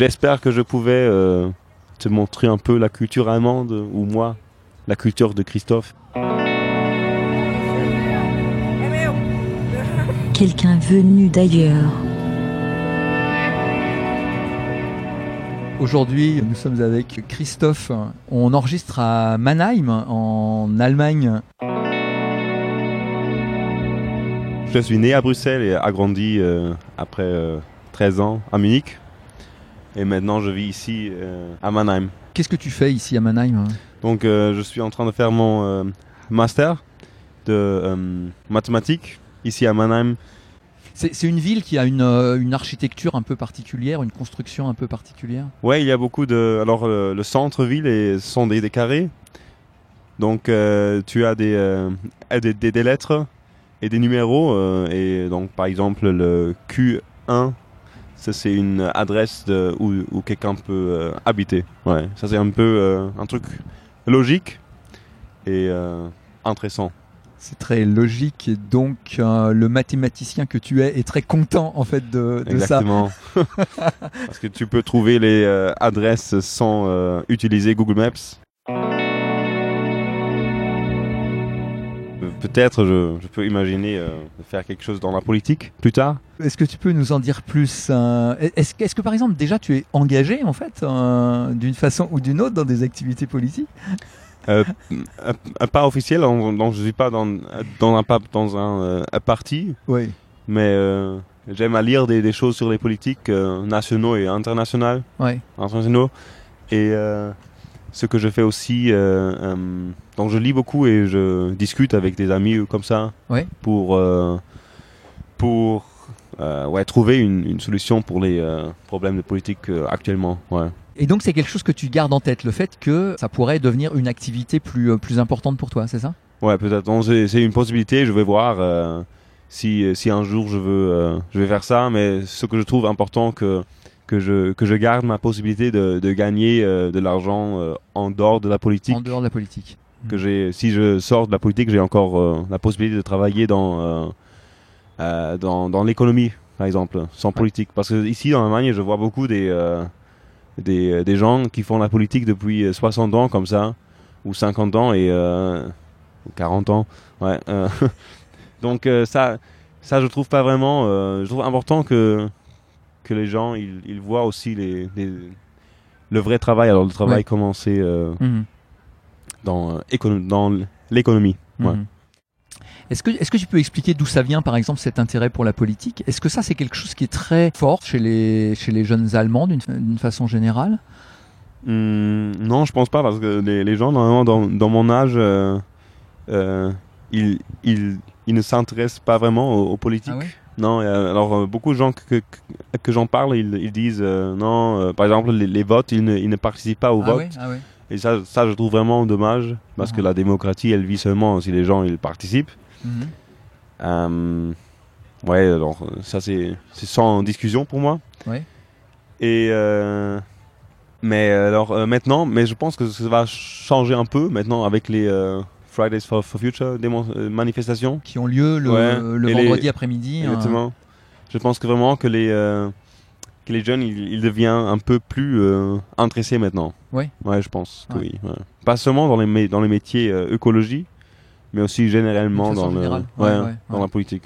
j'espère que je pouvais euh, te montrer un peu la culture allemande, ou moi, la culture de Christophe. Quelqu'un venu d'ailleurs. Aujourd'hui, nous sommes avec Christophe. On enregistre à Mannheim, en Allemagne. Je suis né à Bruxelles et a grandi euh, après euh, 13 ans à Munich. Et maintenant, je vis ici euh, à Mannheim. Qu'est-ce que tu fais ici à Mannheim Donc, euh, je suis en train de faire mon euh, master de mathématiques ici à Mannheim. C'est une ville qui a une, une architecture un peu particulière, une construction un peu particulière. Ouais, il y a beaucoup de. Alors, le centre-ville ce sont des, des carrés. Donc, tu as des, des, lettres et des numéros. et donc, par exemple, le Q1, ça, c'est une adresse de, où, où quelqu'un peut euh, habiter. Ouais, ça, c'est un peu euh, un truc logique et euh, intéressant. C'est très logique et donc le mathématicien que tu es est très content en fait de, de ça. Exactement. Parce que tu peux trouver les adresses sans utiliser Google Maps. Peut-être je, je peux imaginer euh, faire quelque chose dans la politique plus tard. Est-ce que tu peux nous en dire plus euh, Est-ce que, par exemple déjà tu es engagé en fait euh, d'une façon ou d'une autre dans des activités politiques? Euh, pas officiel, donc je suis pas dans, dans un, pas dans un, un parti, Oui. mais j'aime à lire des, des choses sur les politiques nationaux et internationaux. Ouais. internationaux. Et ce que je fais aussi, euh, euh, donc je lis beaucoup et je discute avec des amis comme ça Ouais. pour, euh, pour ouais, trouver une, une solution pour les problèmes de politique actuellement. Ouais. Et donc c'est quelque chose que tu gardes en tête, le fait que ça pourrait devenir une activité plus, plus importante pour toi, c'est ça? Ouais, peut-être. C'est une possibilité. Je vais voir si, si un jour je veux, je vais faire ça. Mais ce que je trouve important que que je que je garde ma possibilité de, de gagner euh, de l'argent euh, en dehors de la politique. En dehors de la politique. que j'ai si je sors de la politique j'ai encore euh, la possibilité de travailler dans dans, dans l'économie par exemple sans politique parce que ici en Allemagne je vois beaucoup des des, des gens qui font la politique depuis euh, 60 ans comme ça ou 50 ans et ou 40 ans ouais donc ça ça je trouve pas vraiment je trouve important que que les gens ils, ils voient aussi les, les- le vrai travail alors le travail Ouais. commencer euh, Mhm. dans, euh, dans l'économie. Ouais. Mhm. Est-ce que, est-ce que tu peux expliquer d'où ça vient, par exemple, cet intérêt pour la politique? Est-ce que ça, c'est quelque chose qui est très fort chez les, chez les jeunes Allemands, d'une, façon générale? Hum, non, je pense pas parce que les, les gens normalement dans, dans mon âge, euh, euh, ils, ils, ils ne s'intéressent pas vraiment aux, aux politiques. Ah ouais? Non, euh, alors euh, beaucoup de gens que, que, que j'en parle, ils, ils disent euh, non, par exemple les, les votes, ils ne, ils ne participent pas au Ah vote. ah. Et ça, ça, je trouve vraiment dommage parce Ah. que la démocratie, elle vit seulement si les gens ils participent. Mhm. Ouais, alors ça c'est sans discussion pour moi. Ouais. Et mais alors euh, maintenant, mais je pense que ça va changer un peu maintenant avec les euh, Fridays for, for Future démon- euh, manifestations. Qui ont lieu le, Ouais. le les- vendredi après-midi. hein. Exactement. Je pense que vraiment que les euh, que les jeunes ils, ils deviennent un peu plus euh, intéressés maintenant. Ouais. Ouais, je pense que Ouais. oui. ouais. Pas seulement dans les dans les métiers euh, écologie, mais aussi généralement façon dans le générale. ouais, Ouais, ouais, dans ouais. la politique.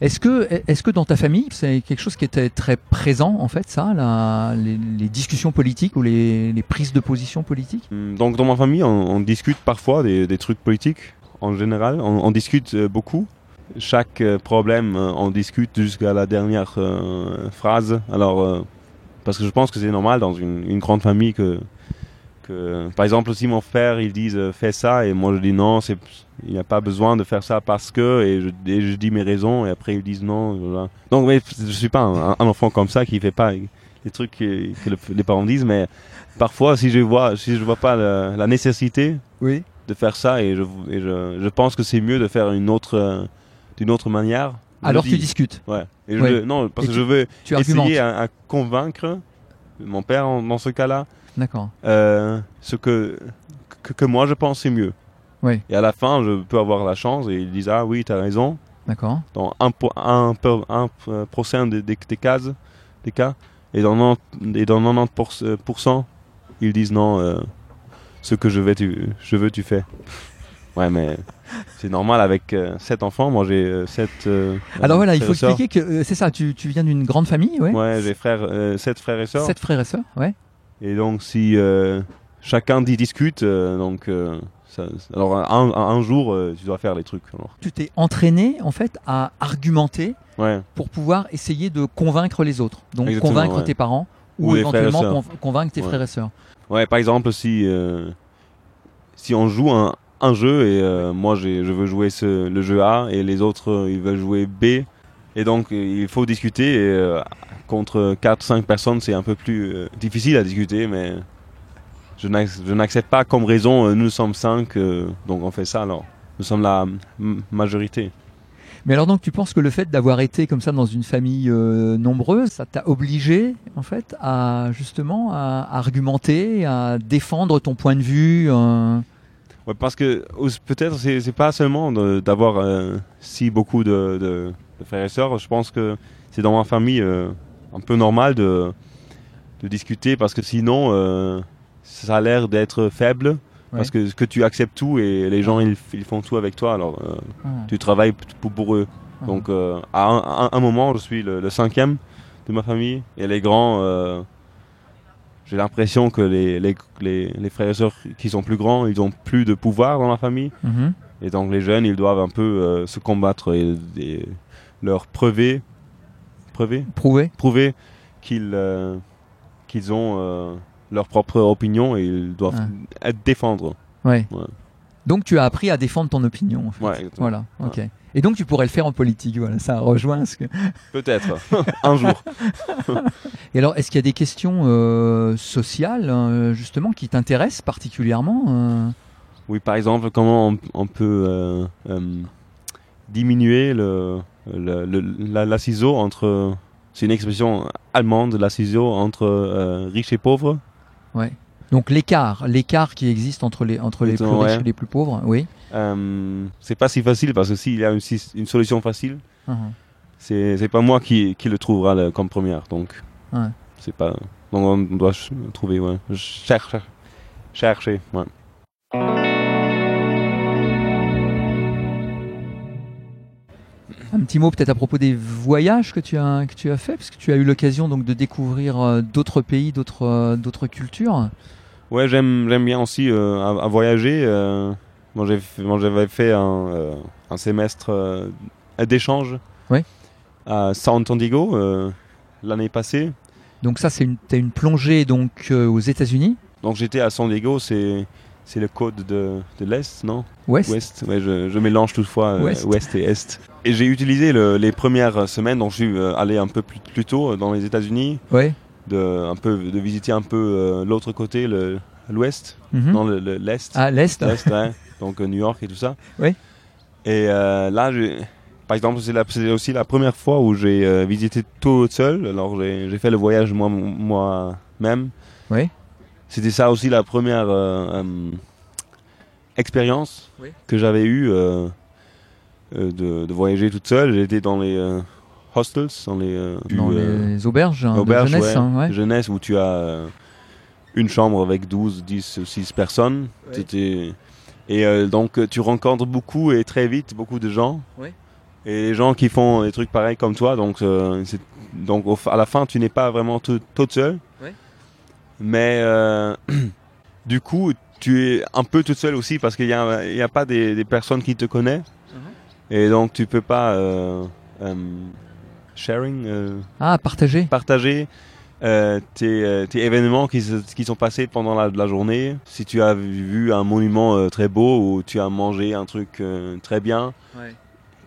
Est-ce que, est-ce que dans ta famille, c'est quelque chose qui était très présent, en fait, ça, la, les, les discussions politiques ou les, les prises de position politiques? Hum, Donc dans ma famille, on, on discute parfois des, des trucs politiques en général. On, on discute euh, beaucoup. Chaque euh, problème, euh, on discute jusqu'à la dernière euh, phrase. Alors, euh, parce que je pense que c'est normal dans une, une grande famille que, que, par exemple, si mon frère il dit euh, fais ça et moi je dis non, il n'y a pas besoin de faire ça parce que et je, et je dis mes raisons et après ils disent non. voilà. Donc mais je suis pas un, un enfant comme ça qui fait pas les trucs que, que le- les parents disent, mais parfois si je vois si je vois pas la, la nécessité Oui. de faire ça et je, et je, je pense que c'est mieux de faire une autre euh, d'une autre manière. Alors tu dis. discutes, Ouais. Et je Ouais. le- non parce Et que je veux essayer à, à convaincre mon père en- dans ce cas-là D'accord. euh, ce que, que que moi je pense c'est mieux. Oui. Et à la fin je peux avoir la chance et ils disent ah oui t'as raison D'accord. dans un po- un, peu- un, euh, procent des, des, des cases des cas Et dans 90%, et dans 90% ils disent non, euh, ce que je veux, tu, je veux, tu fais. Ouais, mais c'est normal avec euh, sept enfants. Moi, j'ai euh, sept. euh, Alors voilà, il faut expliquer que c'est ça, tu, tu viens d'une grande famille, ouais Ouais, j'ai frère, euh, sept frères et sœurs. Sept frères et sœurs, ouais. Et donc, si euh, chacun dit discute, euh, donc. euh, ça- alors, un, jour, tu dois faire les trucs. alors. Tu t'es entraîné en fait à argumenter Ouais, pour pouvoir essayer de convaincre les autres. Donc Exactement, convaincre ouais. tes parents ou, éventuellement convaincre tes Ouais. frères et sœurs. ouais par exemple, si, si on joue un, un jeu et moi je veux jouer ce, le jeu A et les autres ils veulent jouer B, et donc euh, il faut discuter. Et euh, contre 4-5 personnes, c'est un peu plus euh, difficile à discuter, mais je n'ac- je n'accepte pas comme raison euh, nous sommes 5, donc on fait ça alors. Nous sommes la majorité. Mais alors donc tu penses que le fait d'avoir été comme ça dans une famille nombreuse, ça t'a obligé en fait à justement à argumenter, à défendre ton point de vue Ouais, parce que peut-être c'est pas seulement d'avoir si beaucoup de, de- de frères et sœurs. Je pense que c'est dans ma famille euh, un peu normal de, de discuter parce que sinon euh, ça a l'air d'être faible parce que, que tu acceptes tout et les gens ils, ils font tout avec toi. Alors euh, Ah. tu travailles pour, pour eux. Ah. Donc à un, à un moment je suis le, le cinquième de ma famille et les grands. j'ai l'impression que les, les, les, les frères et sœurs qui sont plus grands, ils ont plus de pouvoir dans la famille. Mhm. Et donc les jeunes, ils doivent un peu se combattre et, et leur prouver, prouver, Prouvé. prouver qu'ils euh, qu'ils ont euh, leur propre opinion et ils doivent être défendre. Ouais. Ouais. Donc tu as appris à défendre ton opinion. En fait. Ouais, exactement. Voilà. Ok. Et donc tu pourrais le faire en politique. Voilà, ça rejoint ce que. Peut-être un jour. Et alors, est-ce qu'il y a des questions euh, sociales euh, justement qui t'intéressent particulièrement euh? Oui, par exemple, comment on, on peut diminuer le, le, le- la, la ciseau entre. C'est une expression allemande, la ciseau entre euh, riches et pauvres. Ouais. Donc l'écart, l'écart qui existe entre les entre les plus riches et les plus pauvres. Oui. Euh, c'est pas si facile parce que s'il y a une, solution facile, Mhm. c'est c'est pas moi qui, qui le trouvera le- comme première. Donc, Ouais. c'est pas. Donc, on doit trouver, ouais. Chercher. Chercher, ouais. Un petit mot peut-être à propos des voyages que tu as que tu as fait, parce que tu as eu l'occasion donc de découvrir euh, d'autres pays, d'autres euh, d'autres cultures. Ouais, j'aime j'aime bien aussi euh, à, à voyager. euh, moi, j'ai j'avais fait un, euh, un semestre d'échange Ouais. à San Diego l'année passée. Donc ça, c'est une t'as une plongée donc aux États-Unis, Donc, j'étais à San Diego, c'est c'est le code de, de l'Est, non? Ouest. Ouest, ouais, je, je mélange toutefois Ouest. ouest. et Est. Et j'ai utilisé le- les premières semaines, donc je suis euh, allé un peu plus, plus tôt euh, dans les États-Unis, Ouais. de, un peu, de visiter un peu euh, l'autre côté, le- l'Ouest, Mhm. non le- le- l'Est. À l'est. L'Est, ouais. donc New York et tout ça. Oui. Et euh, là, par exemple, c'est aussi la première fois où j'ai euh, visité tout seul. Alors j'ai fait le voyage moi- moi-même. Oui. C'était ça aussi la première euh, expérience Oui. que j'avais eue de, de voyager toute seule. J'étais dans les euh, hostels, dans les, euh, Dans euh, les auberges, hein, de auberges, jeunesse. ouais. hein, ouais. jeunesse où tu as euh, une chambre avec 12, 10 ou 6 personnes. Ouais. C'était- Et euh, donc euh, tu rencontres beaucoup et très vite beaucoup de gens. Ouais. Et les gens qui font des trucs pareils comme toi. Donc, euh, donc au à la fin, tu n'es pas vraiment tout, toute seule. Ouais. Mais euh, du coup, tu es un peu toute seule aussi parce qu'il n'y a, il y a pas des, des personnes qui te connaissent. Et donc tu peux pas euh, euh, sharing. euh, Ah, partager euh, tes, euh, tes événements qui, se- qui sont passés pendant la, la journée. Si tu as vu un monument euh, très beau ou tu as mangé un truc euh, très bien,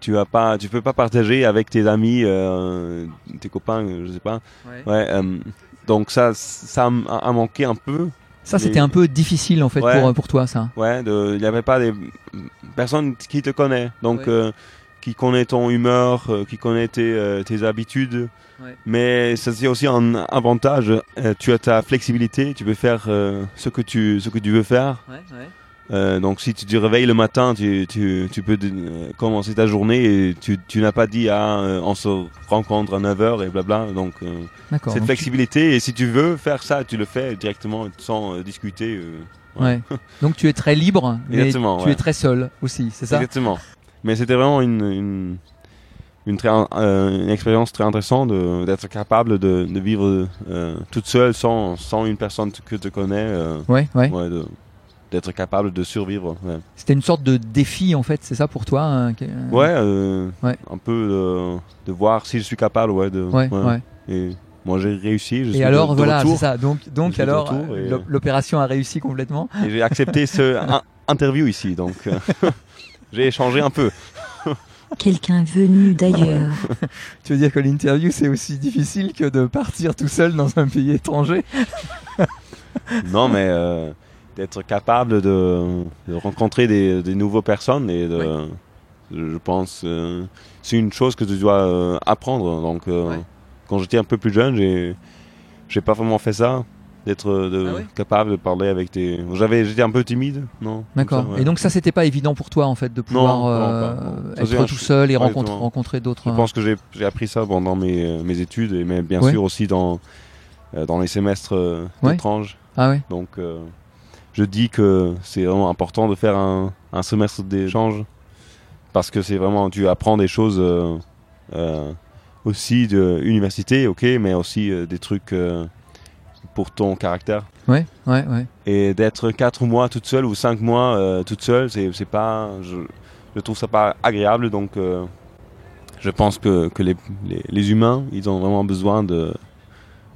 tu as pas, tu peux pas partager avec tes amis, euh, tes copains, je sais pas. Ouais. euh, donc ça, ça a, a manqué un peu. Ça, c'était Les- un peu difficile en fait Ouais. pour, pour toi, ça. Ouais, il n'y avait pas des personnes qui te connaissent, donc Ouais. euh, qui connaît ton humeur, euh, qui connaît tes, euh, tes habitudes. Ouais. Mais ça c'est aussi un avantage. tu as ta flexibilité, tu peux faire ce que tu ce que tu veux faire. Euh, donc si tu te réveilles le matin, tu, tu, tu peux euh, commencer ta journée et tu, tu n'as pas dit ah euh, on se rencontre à 9h et blabla. Donc cette donc flexibilité et si tu veux faire ça, tu le fais directement sans discuter. Ouais. Donc tu es très libre, mais Exactement, tu ouais. es très seul aussi, c'est ça? Exactement. Mais c'était vraiment une, une, une, très, une expérience très intéressante d'être capable de, de vivre toute seule sans, sans une personne que tu connais. ouais. ouais, de- d'être capable de survivre. Ouais, C'était une sorte de défi en fait, c'est ça pour toi hein, Ouais, euh, Ouais. un peu de, de voir si je suis capable. Ouais, de, Ouais, ouais. Et moi j'ai réussi. Je Et alors de voilà, c'est ça. Donc donc alors l'opération a réussi complètement. Et j'ai accepté ce un- interview ici. Donc euh, j'ai échangé un peu. Quelqu'un venu d'ailleurs. Tu veux dire que l'interview c'est aussi difficile que de partir tout seul dans un pays étranger? Non, mais euh, d'être capable de, de rencontrer des, des nouvelles personnes et de, je pense, euh, c'est une chose que tu dois euh, apprendre. Donc, euh, Ouais. quand j'étais un peu plus jeune, j'ai, j'ai pas vraiment fait ça, d'être euh, Ah capable de parler avec des. J'avais, j'étais un peu timide, non? D'accord. Ouais. Et donc ça c'était pas évident pour toi en fait de pouvoir non, euh, pas, non. Ça, c'est être un tout seul et ouais, rencontrer, d'autres. Je pense que j'ai, j'ai appris ça pendant mes, mes études, et mais bien Ouais. sûr aussi dans, euh, dans les semestres euh, Ouais. d'étrange. Ah ouais. Donc, euh, je dis que c'est vraiment important de faire un, un semestre d'échange parce que c'est vraiment, tu apprends des choses euh, euh, aussi de université, ok, mais aussi euh, des trucs pour ton caractère. Ouais, ouais, ouais. Et d'être quatre mois toute seule ou cinq mois toute seule, c'est c'est pas, je, je trouve ça pas agréable. Donc, je pense que, que les, les, les humains, ils ont vraiment besoin de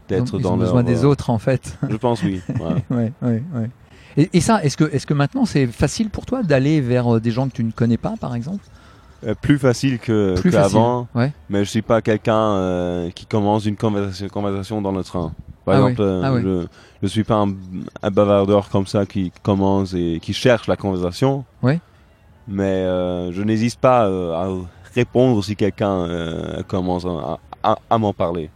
d'être Ils dans ont leur. besoin des autres en fait. Je pense oui. ouais. ouais, ouais, ouais. Et, et ça, est-ce que, est-ce que maintenant c'est facile pour toi d'aller vers euh, des gens que tu ne connais pas, par exemple? Euh, plus facile que Plus qu'avant, ouais. mais je suis pas quelqu'un euh, qui commence une conversation, conversation dans le train. Par Ah exemple, oui, euh, ah oui. je je suis pas un, un bavardeur comme ça qui commence et qui cherche la conversation. Ouais. Mais je n'hésite pas à répondre si quelqu'un commence à, à- à m'en parler.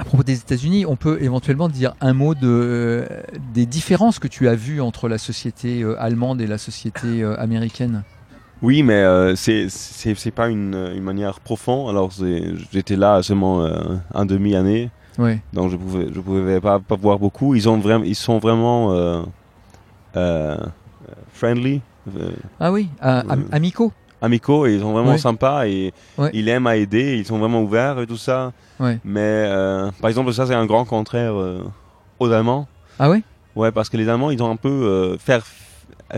À propos des États-Unis, on peut éventuellement dire un mot de, euh, des différences que tu as vues entre la société euh, allemande et la société euh, américaine. Oui, mais euh, c'est c'est pas une, une manière profonde. Alors j'étais là seulement un demi année. Donc je pouvais je pouvais pas, pas voir beaucoup ils ont vraiment ils sont vraiment friendly Ah oui, am- amicaux. Amicaux et ils sont vraiment Ouais. sympas et Ouais. ils aiment à aider ils sont vraiment ouverts et tout ça Ouais. mais euh, par exemple ça c'est un grand contraire euh, aux Allemands Ah ouais? Ouais parce que les Allemands ils ont un peu euh, fer-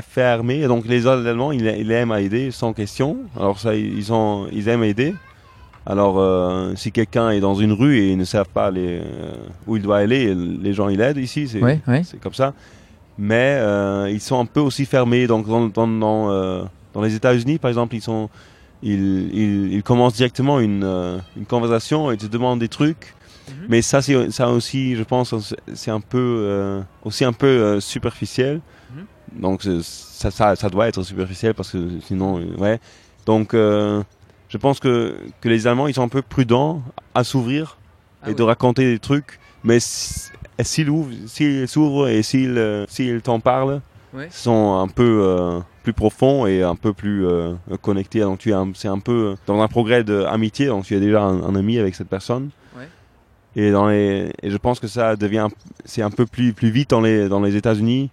fermé et donc les Allemands ils, ils aiment à aider sans question alors ça ils ont ils aiment aider alors, euh, si quelqu'un est dans une rue et ils ne savent pas les, où il doit aller, les gens ils l'aident ici, c'est comme ça. Mais ils sont un peu aussi fermés. Donc, dans, dans, dans, dans les États-Unis, par exemple, ils, sont, ils, ils, ils commencent directement une, euh, une conversation et te demandent des trucs. Mhm. Mais ça, c'est ça aussi, je pense, c'est un peu euh, aussi un peu euh, superficiel. Mhm. Donc, ça, ça, ça doit être superficiel parce que sinon, ouais. Donc, je pense que, que les Allemands, ils sont un peu prudents à s'ouvrir Ah et oui. de raconter des trucs. Mais si- s'ils ouvrent, s'ils s'ouvrent et s'ils s'ils t'en parlent, Ouais. sont un peu euh, plus profonds et un peu plus euh, connectés. Donc tu c'est un peu dans un progrès d'amitié. Donc tu es déjà un, un ami avec cette personne. Ouais. Et dans les et je pense que ça devient c'est un peu plus plus vite dans les dans les États-Unis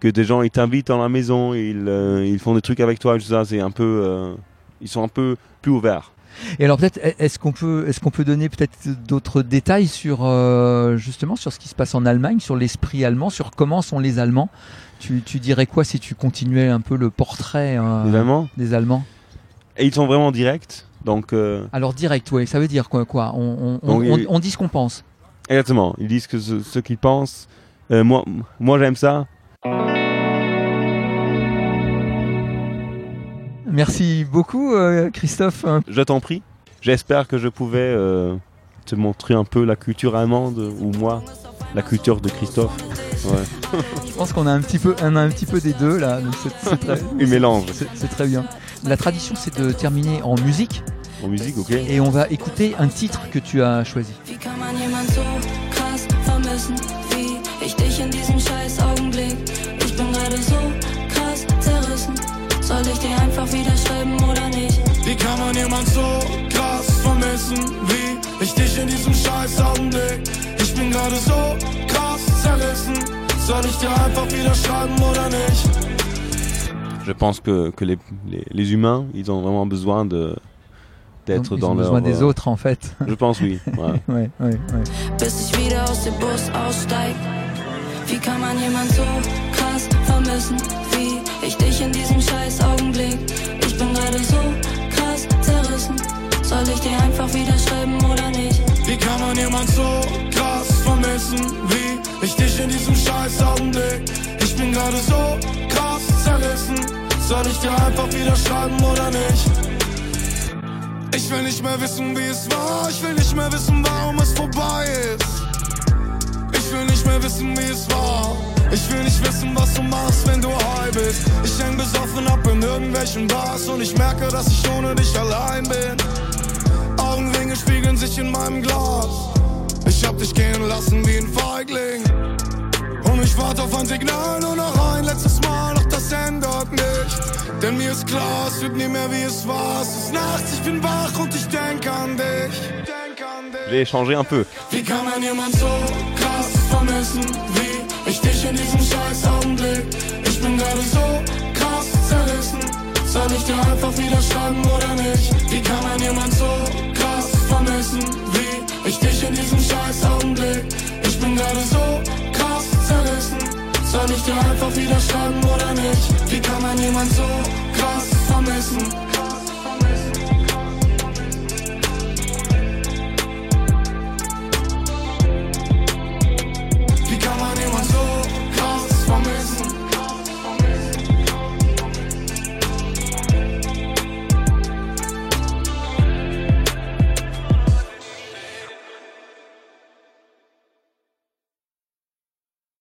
que des gens ils t'invitent dans la maison, ils euh, ils font des trucs avec toi. Tout ça c'est un peu euh, ils sont un peu plus ouverts. Et alors peut-être est-ce qu'on peut est-ce qu'on peut donner peut-être d'autres détails sur euh, justement sur ce qui se passe en Allemagne, sur l'esprit allemand, sur comment sont les Allemands? Tu, tu dirais quoi si tu continuais un peu le portrait euh, Allemands? des Allemands? Et ils sont vraiment directs. Donc euh, Alors direct, oui, ça veut dire quoi, quoi? On, on, Donc, on- il- on dit ce qu'on pense. Exactement. Ils disent que ce, ce qu'ils pensent. Moi, moi j'aime ça. Merci beaucoup euh, Christophe. Je t'en prie. J'espère que je pouvais euh, te montrer un peu la culture allemande ou moi, la culture de Christophe. Ouais. Je pense qu'on a un petit peu on a un petit peu des deux là, donc c'est c'est très, Une mélange. c'est- c'est très bien. La tradition c'est de terminer en musique En musique, ok. et on va écouter un titre que tu as choisi. Vermissen, wie ich dich in diesem scheiß Augenblick. Ich bin gerade so krass zerrissen. Soll ich dir einfach wieder schreiben oder nicht? Je pense que, que les, les, les humains, ils ont vraiment besoin de d'être Ils dans ont leur. besoin des euh, autres en fait. Je pense oui. ouais. ouais, ouais, ouais. bis ich wieder aus dem Bus aussteig. Wie kann man jemand so krass vermissen, wie ich dich in diesem scheiß Augenblick? Ich bin gerade so krass. Soll ich dir einfach wieder schreiben oder nicht? Wie kann man jemand so krass vermissen, wie ich dich in diesem scheiß Augenblick? Ich bin gerade so krass zerrissen. Soll ich dir einfach wieder schreiben oder nicht? Ich will nicht mehr wissen, wie es war. Ich will nicht mehr wissen, warum es vorbei ist. Ich will nicht mehr wissen, wie es war. Ich will nicht wissen, was du machst, wenn du high bist. Ich häng besoffen ab in irgendwelchen Bars und ich merke, dass ich ohne dich allein bin. Augenringe spiegeln sich in meinem Glas. Ich hab dich gehen lassen wie ein Feigling. Und ich warte auf ein Signal, nur noch ein letztes Mal, doch das ändert nichts. Denn mir ist klar, es wird nie mehr wie es war. Es ist nachts, ich bin wach und ich denk an dich. Denk an dich. J'ai changé un peu. Wie kann man jemand so krass vermissen, wie ich dich in diesem scheiß Augenblick? Ich bin gerade so krass zerrissen. Soll ich dir einfach wieder schreiben oder nicht? Wie kann man jemand so vermissen, wie ich dich in diesem scheiß Augenblick? Ich bin gerade so krass zerrissen. Soll ich dir einfach wieder schreiben oder nicht? Wie kann man jemand so? Krass vermissen.